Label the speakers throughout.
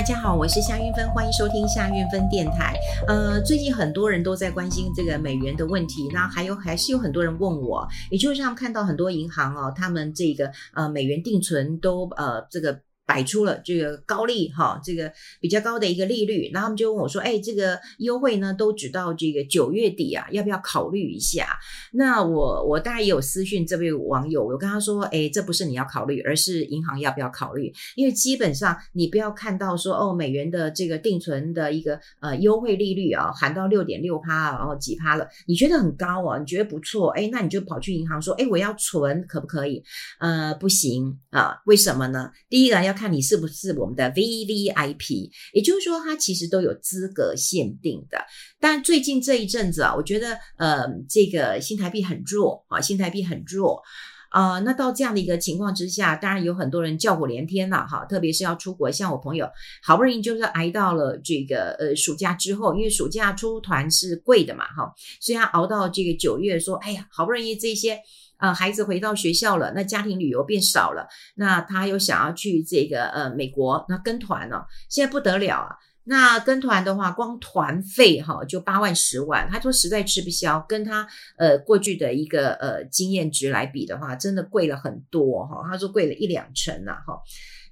Speaker 1: 大家好，我是夏运芬，欢迎收听夏运芬电台。呃，最近很多人都在关心这个美元的问题，那还有还是有很多人问我，也就是他们看到很多银行哦，他们这个呃美元定存都呃这个。摆出了这个高利哈，这个比较高的一个利率，然后他们就问我说：“哎，这个优惠呢都只到这个九月底啊，要不要考虑一下？”那我我大概也有私讯这位网友，我跟他说：“哎，这不是你要考虑，而是银行要不要考虑？因为基本上你不要看到说哦，美元的这个定存的一个呃优惠利率啊，喊到六点六趴，然后几趴了，你觉得很高啊，你觉得不错，哎，那你就跑去银行说：哎，我要存，可不可以？呃，不行啊，为什么呢？第一个要。看你是不是我们的 VVIP，也就是说，它其实都有资格限定的。但最近这一阵子啊，我觉得呃，这个新台币很弱啊，新台币很弱啊、呃。那到这样的一个情况之下，当然有很多人叫苦连天了哈。特别是要出国，像我朋友，好不容易就是挨到了这个呃暑假之后，因为暑假出团是贵的嘛哈，所以他熬到这个九月，说哎呀，好不容易这些。呃，孩子回到学校了，那家庭旅游变少了，那他又想要去这个呃美国，那跟团了，现在不得了啊！那跟团的话，光团费哈就八万十万，他说实在吃不消，跟他呃过去的一个呃经验值来比的话，真的贵了很多哈，他说贵了一两成呐哈。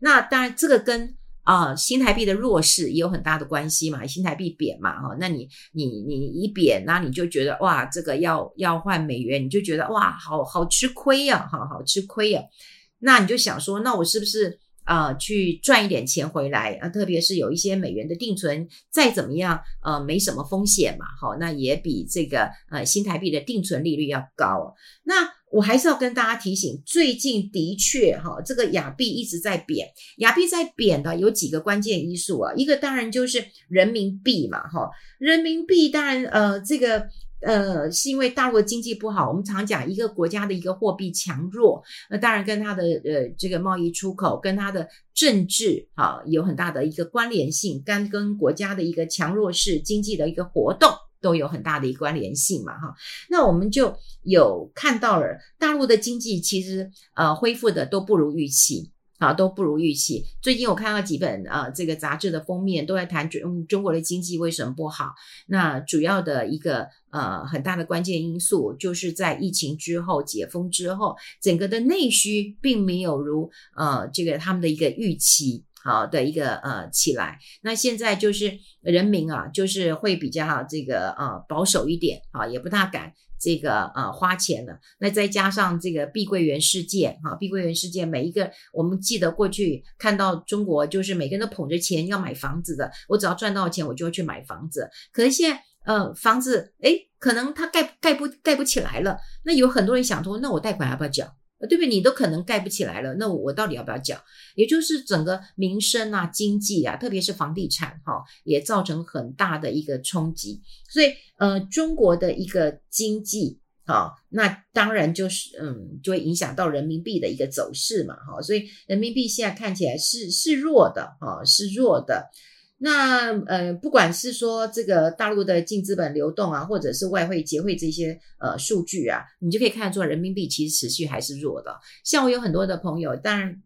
Speaker 1: 那当然这个跟。啊，新台币的弱势也有很大的关系嘛，新台币贬嘛，哈，那你你你一贬，那你就觉得哇，这个要要换美元，你就觉得哇，好好吃亏呀，哈，好吃亏呀，那你就想说，那我是不是啊、去赚一点钱回来啊？特别是有一些美元的定存，再怎么样，呃，没什么风险嘛，好，那也比这个呃新台币的定存利率要高，那。我还是要跟大家提醒，最近的确哈，这个亚币一直在贬，亚币在贬的有几个关键因素啊，一个当然就是人民币嘛，哈，人民币当然呃这个呃是因为大陆的经济不好，我们常讲一个国家的一个货币强弱，那当然跟它的呃这个贸易出口跟它的政治啊有很大的一个关联性，跟跟国家的一个强弱势经济的一个活动。都有很大的一个关联性嘛，哈，那我们就有看到了大陆的经济其实呃恢复的都不如预期啊，都不如预期。最近我看到几本呃这个杂志的封面都在谈中中国的经济为什么不好，那主要的一个呃很大的关键因素就是在疫情之后解封之后，整个的内需并没有如呃这个他们的一个预期。好的一个呃起来，那现在就是人民啊，就是会比较这个呃保守一点啊，也不大敢这个呃花钱了。那再加上这个碧桂园事件哈，碧桂园事件每一个我们记得过去看到中国就是每个人都捧着钱要买房子的，我只要赚到钱我就会去买房子。可能现在呃房子诶可能它盖盖不盖不起来了，那有很多人想通，那我贷款要不要缴？对不对？你都可能盖不起来了，那我到底要不要缴？也就是整个民生啊、经济啊，特别是房地产哈、也造成很大的一个冲击。所以，呃，中国的一个经济哈、那当然就是嗯，就会影响到人民币的一个走势嘛，哈、所以，人民币现在看起来是是弱的，哈、是弱的。那呃，不管是说这个大陆的净资本流动啊，或者是外汇结汇这些呃数据啊，你就可以看出，人民币其实持续还是弱的。像我有很多的朋友，当然。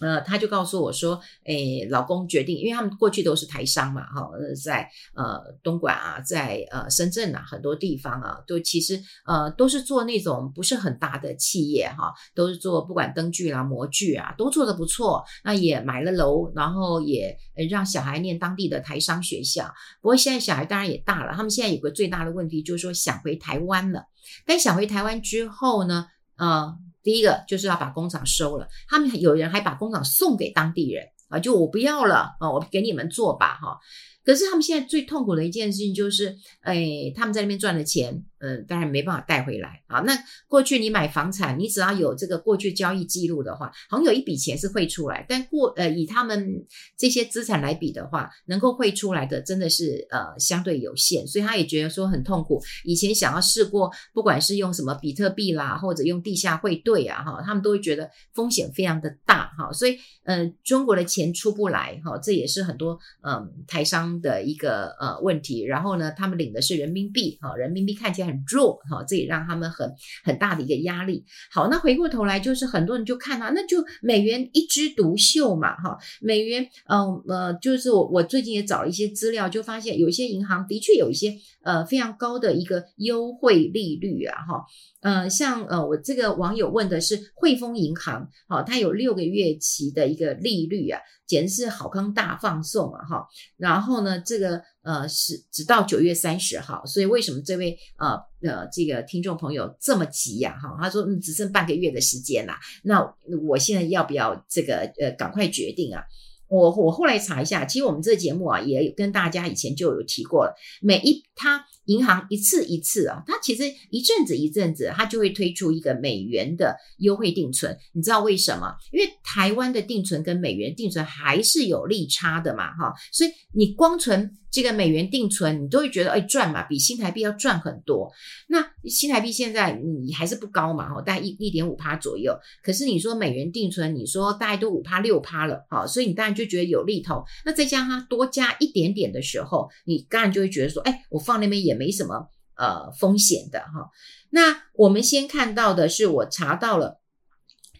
Speaker 1: 呃，他就告诉我说，诶，老公决定，因为他们过去都是台商嘛，哈，在呃东莞啊，在呃深圳啊，很多地方啊，都其实呃都是做那种不是很大的企业哈，都是做不管灯具啦、模具啊，都做得不错。那也买了楼，然后也让小孩念当地的台商学校。不过现在小孩当然也大了，他们现在有个最大的问题就是说想回台湾了。但想回台湾之后呢，呃。第一个就是要把工厂收了，他们有人还把工厂送给当地人啊，就我不要了啊，我给你们做吧哈。可是他们现在最痛苦的一件事情就是，哎，他们在那边赚的钱。嗯，当然没办法带回来啊。那过去你买房产，你只要有这个过去交易记录的话，好像有一笔钱是汇出来。但过呃，以他们这些资产来比的话，能够汇出来的真的是呃相对有限，所以他也觉得说很痛苦。以前想要试过，不管是用什么比特币啦，或者用地下汇兑啊，哈，他们都会觉得风险非常的大哈。所以、呃，中国的钱出不来哈，这也是很多嗯台商的一个呃问题，然后呢，他们领的是人民币，哈，人民币看起来很弱，哈，这也让他们很很大的一个压力。好，那回过头来就是很多人就看啊，那就美元一枝独秀嘛，哈，美元，嗯呃，就是我我最近也找了一些资料，就发现有些银行的确有一些呃非常高的一个优惠利率啊，哈，呃，像呃我这个网友问的是汇丰银行，好，它有六个月期的一个利率啊。简直是好康大放送啊！哈，然后呢，这个呃是直到九月三十号，所以为什么这位呃呃这个听众朋友这么急呀？哈，他说嗯只剩半个月的时间啦，那我现在要不要这个呃赶快决定啊？我我后来查一下，其实我们这个节目啊也有跟大家以前就有提过了，每一他。银行一次一次啊，它其实一阵子一阵子，它就会推出一个美元的优惠定存。你知道为什么？因为台湾的定存跟美元定存还是有利差的嘛，哈，所以你光存这个美元定存，你都会觉得哎赚嘛，比新台币要赚很多。那新台币现在你还是不高嘛，哈，大概一一点五趴左右。可是你说美元定存，你说大概都五趴六趴了，哈，所以你当然就觉得有利头。那再加上它多加一点点的时候，你当然就会觉得说，哎，我放那边也。没什么呃风险的哈，那我们先看到的是我查到了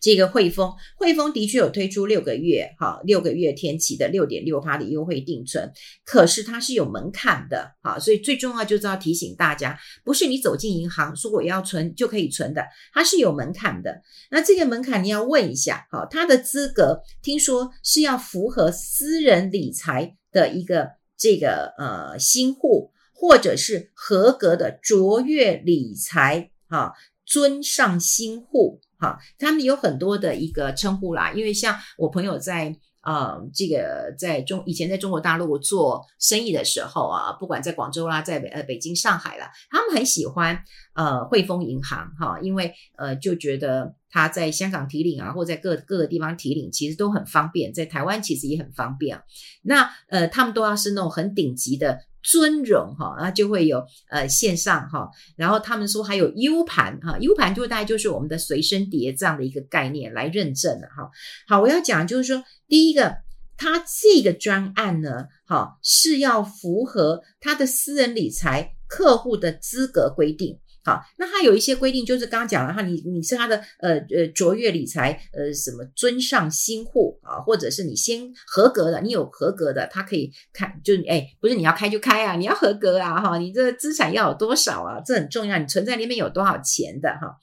Speaker 1: 这个汇丰，汇丰的确有推出六个月哈六个月天期的六点六趴的优惠定存，可是它是有门槛的哈，所以最重要就是要提醒大家，不是你走进银行说我要存就可以存的，它是有门槛的。那这个门槛你要问一下哈，它的资格听说是要符合私人理财的一个这个呃新户。或者是合格的卓越理财哈，尊上新户哈，他们有很多的一个称呼啦。因为像我朋友在呃这个在中以前在中国大陆做生意的时候啊，不管在广州啦，在北呃北京、上海啦，他们很喜欢呃汇丰银行哈，因为呃就觉得他在香港提领啊，或在各各个地方提领其实都很方便，在台湾其实也很方便。那呃他们都要是那种很顶级的。尊荣哈，然后就会有呃线上哈，然后他们说还有 U 盘哈，U 盘就大概就是我们的随身碟这样的一个概念来认证的哈。好，我要讲就是说，第一个，它这个专案呢，哈是要符合它的私人理财客户的资格规定。好，那它有一些规定，就是刚刚讲了哈，你你是他的呃呃卓越理财呃什么尊上新户啊，或者是你先合格的，你有合格的，他可以看，就是哎，不是你要开就开啊，你要合格啊哈，你这资产要有多少啊，这很重要，你存在里面有多少钱的哈。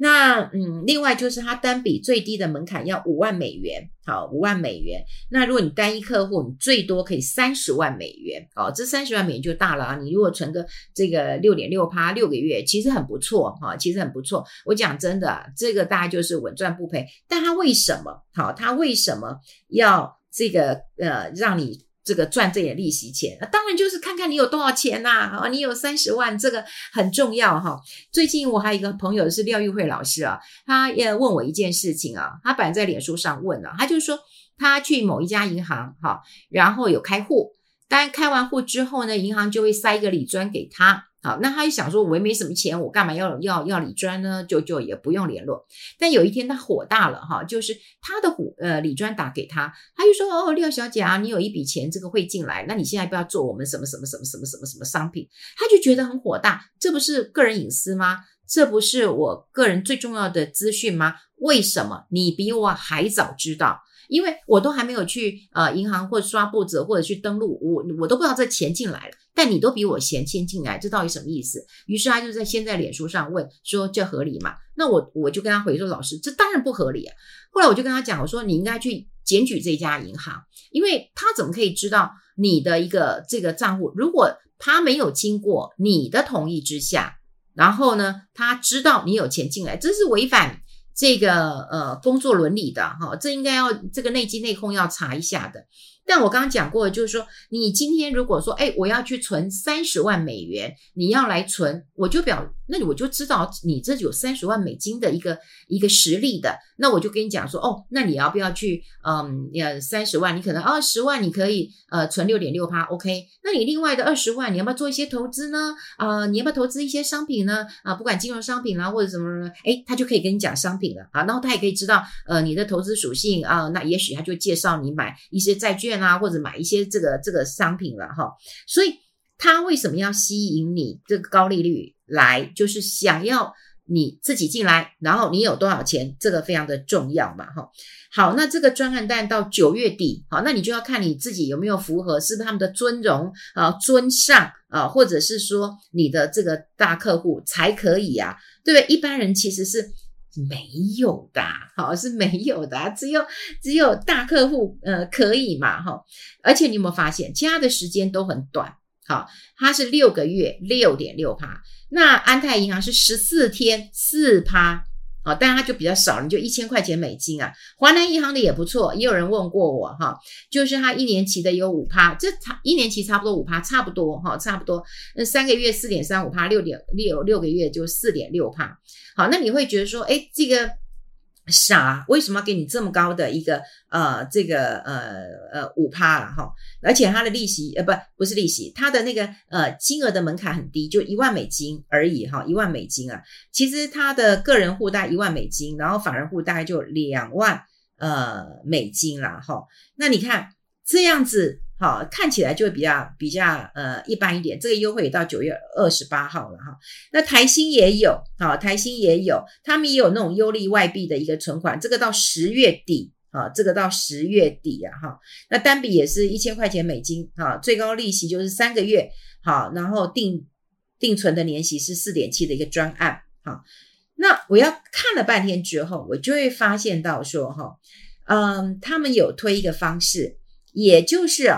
Speaker 1: 那嗯，另外就是它单笔最低的门槛要五万美元，好，五万美元。那如果你单一客户，你最多可以三十万美元，哦，这三十万美元就大了啊。你如果存个这个六点六趴六个月，其实很不错哈，其实很不错。我讲真的，这个大家就是稳赚不赔。但它为什么好？它为什么要这个呃让你？这个赚这点利息钱，那当然就是看看你有多少钱呐！啊，你有三十万，这个很重要哈。最近我还有一个朋友是廖玉慧老师啊，他也问我一件事情啊，他本来在脸书上问了，他就说他去某一家银行哈，然后有开户，但开完户之后呢，银行就会塞一个礼专给他。好，那他就想说，我也没什么钱，我干嘛要要要理专呢？就就也不用联络。但有一天他火大了哈，就是他的虎呃理专打给他，他就说哦，廖小姐啊，你有一笔钱这个会进来，那你现在不要做我们什么什么什么什么什么什么商品？他就觉得很火大，这不是个人隐私吗？这不是我个人最重要的资讯吗？为什么你比我还早知道？因为我都还没有去呃银行或者刷簿子或者去登录，我我都不知道这钱进来了。但你都比我先先进来，这到底什么意思？于是他就在先在脸书上问说：“这合理吗？”那我我就跟他回说：“老师，这当然不合理啊。”后来我就跟他讲，我说：“你应该去检举这家银行，因为他怎么可以知道你的一个这个账户？如果他没有经过你的同意之下，然后呢，他知道你有钱进来，这是违反这个呃工作伦理的哈，这应该要这个内机内控要查一下的。”但我刚刚讲过，就是说，你今天如果说，哎，我要去存三十万美元，你要来存，我就表那我就知道你这有三十万美金的一个一个实力的，那我就跟你讲说，哦，那你要不要去，嗯，呃，三十万，你可能二十万你可以呃存六点六趴，OK，那你另外的二十万，你要不要做一些投资呢？啊、你要不要投资一些商品呢？啊、不管金融商品啦或者什么什么，诶，他就可以跟你讲商品了啊，然后他也可以知道，呃，你的投资属性啊、那也许他就介绍你买一些债券啊，或者买一些这个这个商品了哈，所以。他为什么要吸引你这个高利率来？就是想要你自己进来，然后你有多少钱，这个非常的重要嘛，哈。好，那这个专案单到九月底，好，那你就要看你自己有没有符合，是不是他们的尊荣啊、尊上啊，或者是说你的这个大客户才可以啊，对不对？一般人其实是没有的，好，是没有的，只有只有大客户呃可以嘛，哈。而且你有没有发现，其他的时间都很短。好，它是六个月六点六趴，那安泰银行是十四天四趴，啊，但是它就比较少，你就一千块钱美金啊。华南银行的也不错，也有人问过我哈，就是它一年期的有五趴，这差一年期差不多五趴，差不多哈，差不多。那三个月四点三五趴，六点六六个月就四点六趴。好，那你会觉得说，哎，这个。傻，为什么要给你这么高的一个呃这个呃呃五趴了哈？而且它的利息呃不不是利息，它的那个呃金额的门槛很低，就一万美金而已哈，一万美金啊。其实它的个人户大概一万美金，然后法人户大概就两万呃美金啦哈。那你看这样子。好，看起来就会比较比较呃一般一点。这个优惠也到九月二十八号了哈。那台新也有，好，台新也有，他们也有那种优利外币的一个存款，这个到十月底，啊，这个到十月底啊哈。那单笔也是一千块钱美金，哈，最高利息就是三个月，好，然后定定存的年息是四点七的一个专案，好。那我要看了半天之后，我就会发现到说哈，嗯，他们有推一个方式。也就是，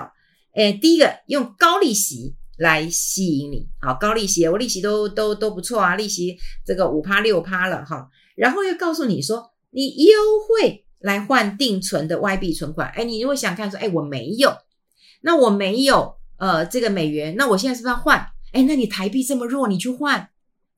Speaker 1: 诶，第一个用高利息来吸引你，好，高利息，我利息都都都不错啊，利息这个五趴六趴了哈，然后又告诉你说，你优惠来换定存的外币存款，诶，你如果想看说，诶，我没有，那我没有呃这个美元，那我现在是不是要换？诶，那你台币这么弱，你去换，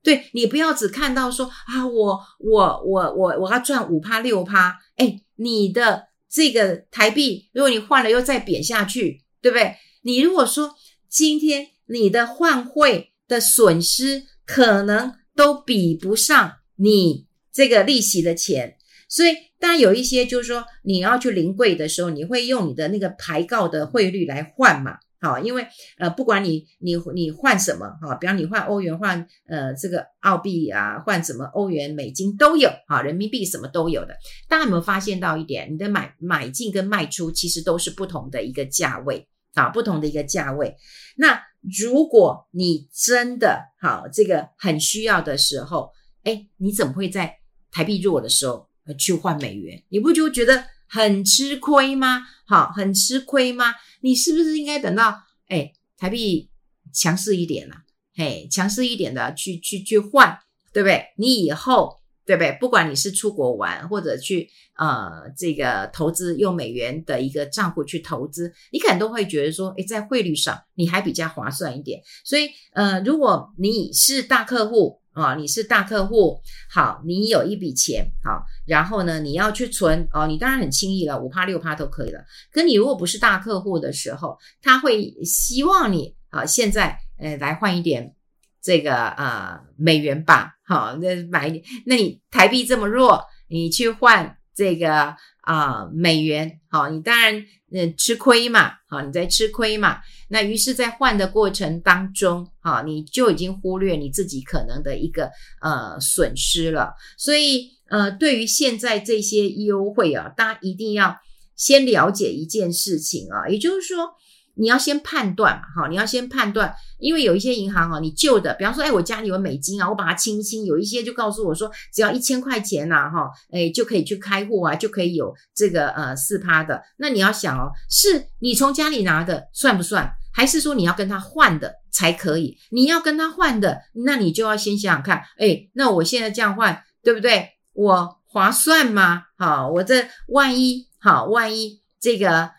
Speaker 1: 对，你不要只看到说啊，我我我我我要赚五趴六趴，诶，你的。这个台币，如果你换了又再贬下去，对不对？你如果说今天你的换汇的损失可能都比不上你这个利息的钱，所以当然有一些就是说你要去临柜的时候，你会用你的那个排告的汇率来换嘛。好，因为呃，不管你你你换什么哈，比方你换欧元换呃这个澳币啊，换什么欧元美金都有哈，人民币什么都有的。大家有没有发现到一点？你的买买进跟卖出其实都是不同的一个价位啊，不同的一个价位。那如果你真的好这个很需要的时候，哎，你怎么会在台币弱的时候去换美元？你不就觉得？很吃亏吗？好，很吃亏吗？你是不是应该等到哎台币强势一点了，嘿，强势一点的去去去换，对不对？你以后对不对？不管你是出国玩或者去呃这个投资用美元的一个账户去投资，你可能都会觉得说，哎，在汇率上你还比较划算一点。所以呃，如果你是大客户。啊、你是大客户，好，你有一笔钱，好，然后呢，你要去存，哦，你当然很轻易了，五趴六趴都可以了。可你如果不是大客户的时候，他会希望你啊，现在呃来换一点这个呃美元吧，好，那买一点，那你台币这么弱，你去换这个啊、美元，好，你当然嗯吃亏嘛，好，你在吃亏嘛。那于是，在换的过程当中，好，你就已经忽略你自己可能的一个呃损失了。所以，呃，对于现在这些优惠啊，大家一定要先了解一件事情啊，也就是说。你要先判断嘛，哈，你要先判断，因为有一些银行啊，你旧的，比方说，哎，我家里有美金啊，我把它清一清，有一些就告诉我说，只要一千块钱呐，哈，哎，就可以去开户啊，就可以有这个呃四趴的。那你要想哦，是你从家里拿的算不算？还是说你要跟他换的才可以？你要跟他换的，那你就要先想想看，哎，那我现在这样换，对不对？我划算吗？好，我这万一，好，万一这个。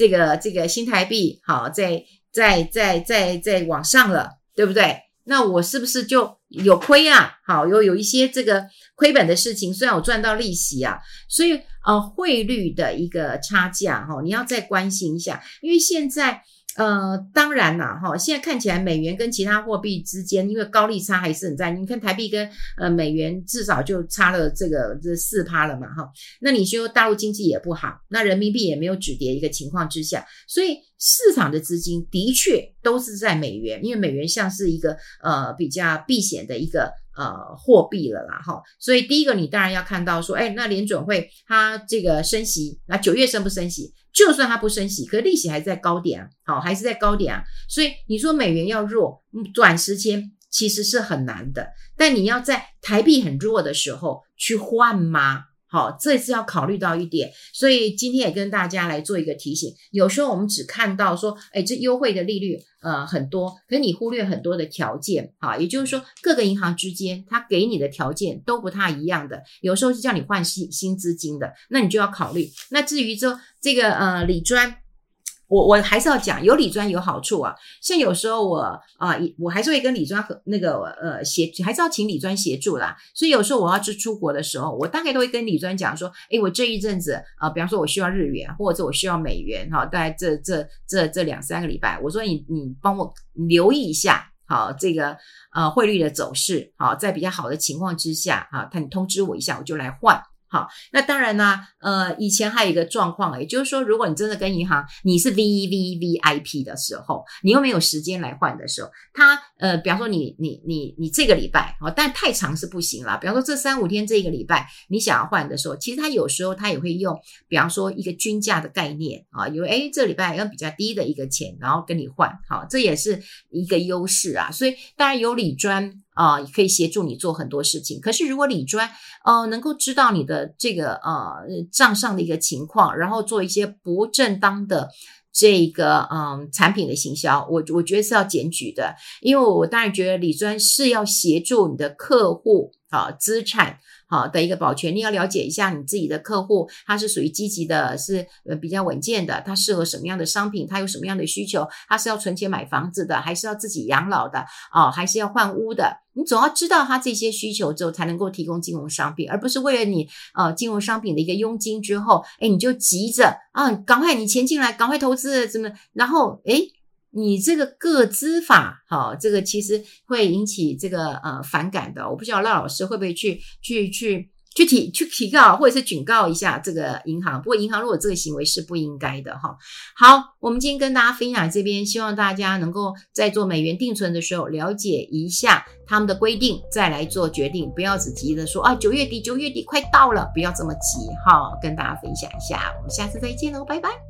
Speaker 1: 这个这个新台币好，在在在在在往上了，对不对？那我是不是就有亏啊？好，有有一些这个亏本的事情，虽然我赚到利息啊，所以呃，汇率的一个差价哈，你要再关心一下，因为现在。呃，当然啦，哈，现在看起来美元跟其他货币之间，因为高利差还是很在。你看台币跟呃美元至少就差了这个这四趴了嘛，哈。那你说大陆经济也不好，那人民币也没有止跌一个情况之下，所以市场的资金的确都是在美元，因为美元像是一个呃比较避险的一个呃货币了啦，哈。所以第一个你当然要看到说，哎，那联准会它这个升息，那九月升不升息？就算它不升息，可利息还是在高点啊，好，还是在高点啊，所以你说美元要弱，短时间其实是很难的，但你要在台币很弱的时候去换吗？好，这次要考虑到一点，所以今天也跟大家来做一个提醒。有时候我们只看到说，哎，这优惠的利率呃很多，可是你忽略很多的条件，哈，也就是说各个银行之间它给你的条件都不太一样的，有时候是叫你换新新资金的，那你就要考虑。那至于说这个呃理专。我我还是要讲，有理专有好处啊。像有时候我啊，我还是会跟理专和那个呃协，还是要请理专协助啦。所以有时候我要去出国的时候，我大概都会跟理专讲说，诶，我这一阵子啊，比方说我需要日元，或者我需要美元，哈，大概这这这这两三个礼拜，我说你你帮我留意一下，好，这个呃汇率的走势，好，在比较好的情况之下，哈，他你通知我一下，我就来换。好，那当然呢，呃，以前还有一个状况，也就是说，如果你真的跟银行你是 VVVIP 的时候，你又没有时间来换的时候，他呃，比方说你你你你这个礼拜啊，但太长是不行啦。比方说这三五天这个礼拜你想要换的时候，其实他有时候他也会用，比方说一个均价的概念啊，因为诶这礼拜用比较低的一个钱，然后跟你换，好，这也是一个优势啊。所以当然有理专。啊、可以协助你做很多事情。可是如果理专呃能够知道你的这个呃账上的一个情况，然后做一些不正当的这个嗯、产品的行销，我我觉得是要检举的。因为我当然觉得李专是要协助你的客户好资产。好的一个保全，你要了解一下你自己的客户，他是属于积极的，是呃比较稳健的，他适合什么样的商品，他有什么样的需求，他是要存钱买房子的，还是要自己养老的，哦，还是要换屋的？你总要知道他这些需求之后，才能够提供金融商品，而不是为了你呃金融商品的一个佣金之后，哎，你就急着啊，赶快你钱进来，赶快投资怎么，然后哎。你这个个资法，哈，这个其实会引起这个呃反感的。我不知道赖老师会不会去去去去提去提告，或者是警告一下这个银行。不过银行如果这个行为是不应该的，哈。好，我们今天跟大家分享这边，希望大家能够在做美元定存的时候了解一下他们的规定，再来做决定，不要只急着说啊九月底九月底快到了，不要这么急，哈。跟大家分享一下，我们下次再见喽，拜拜。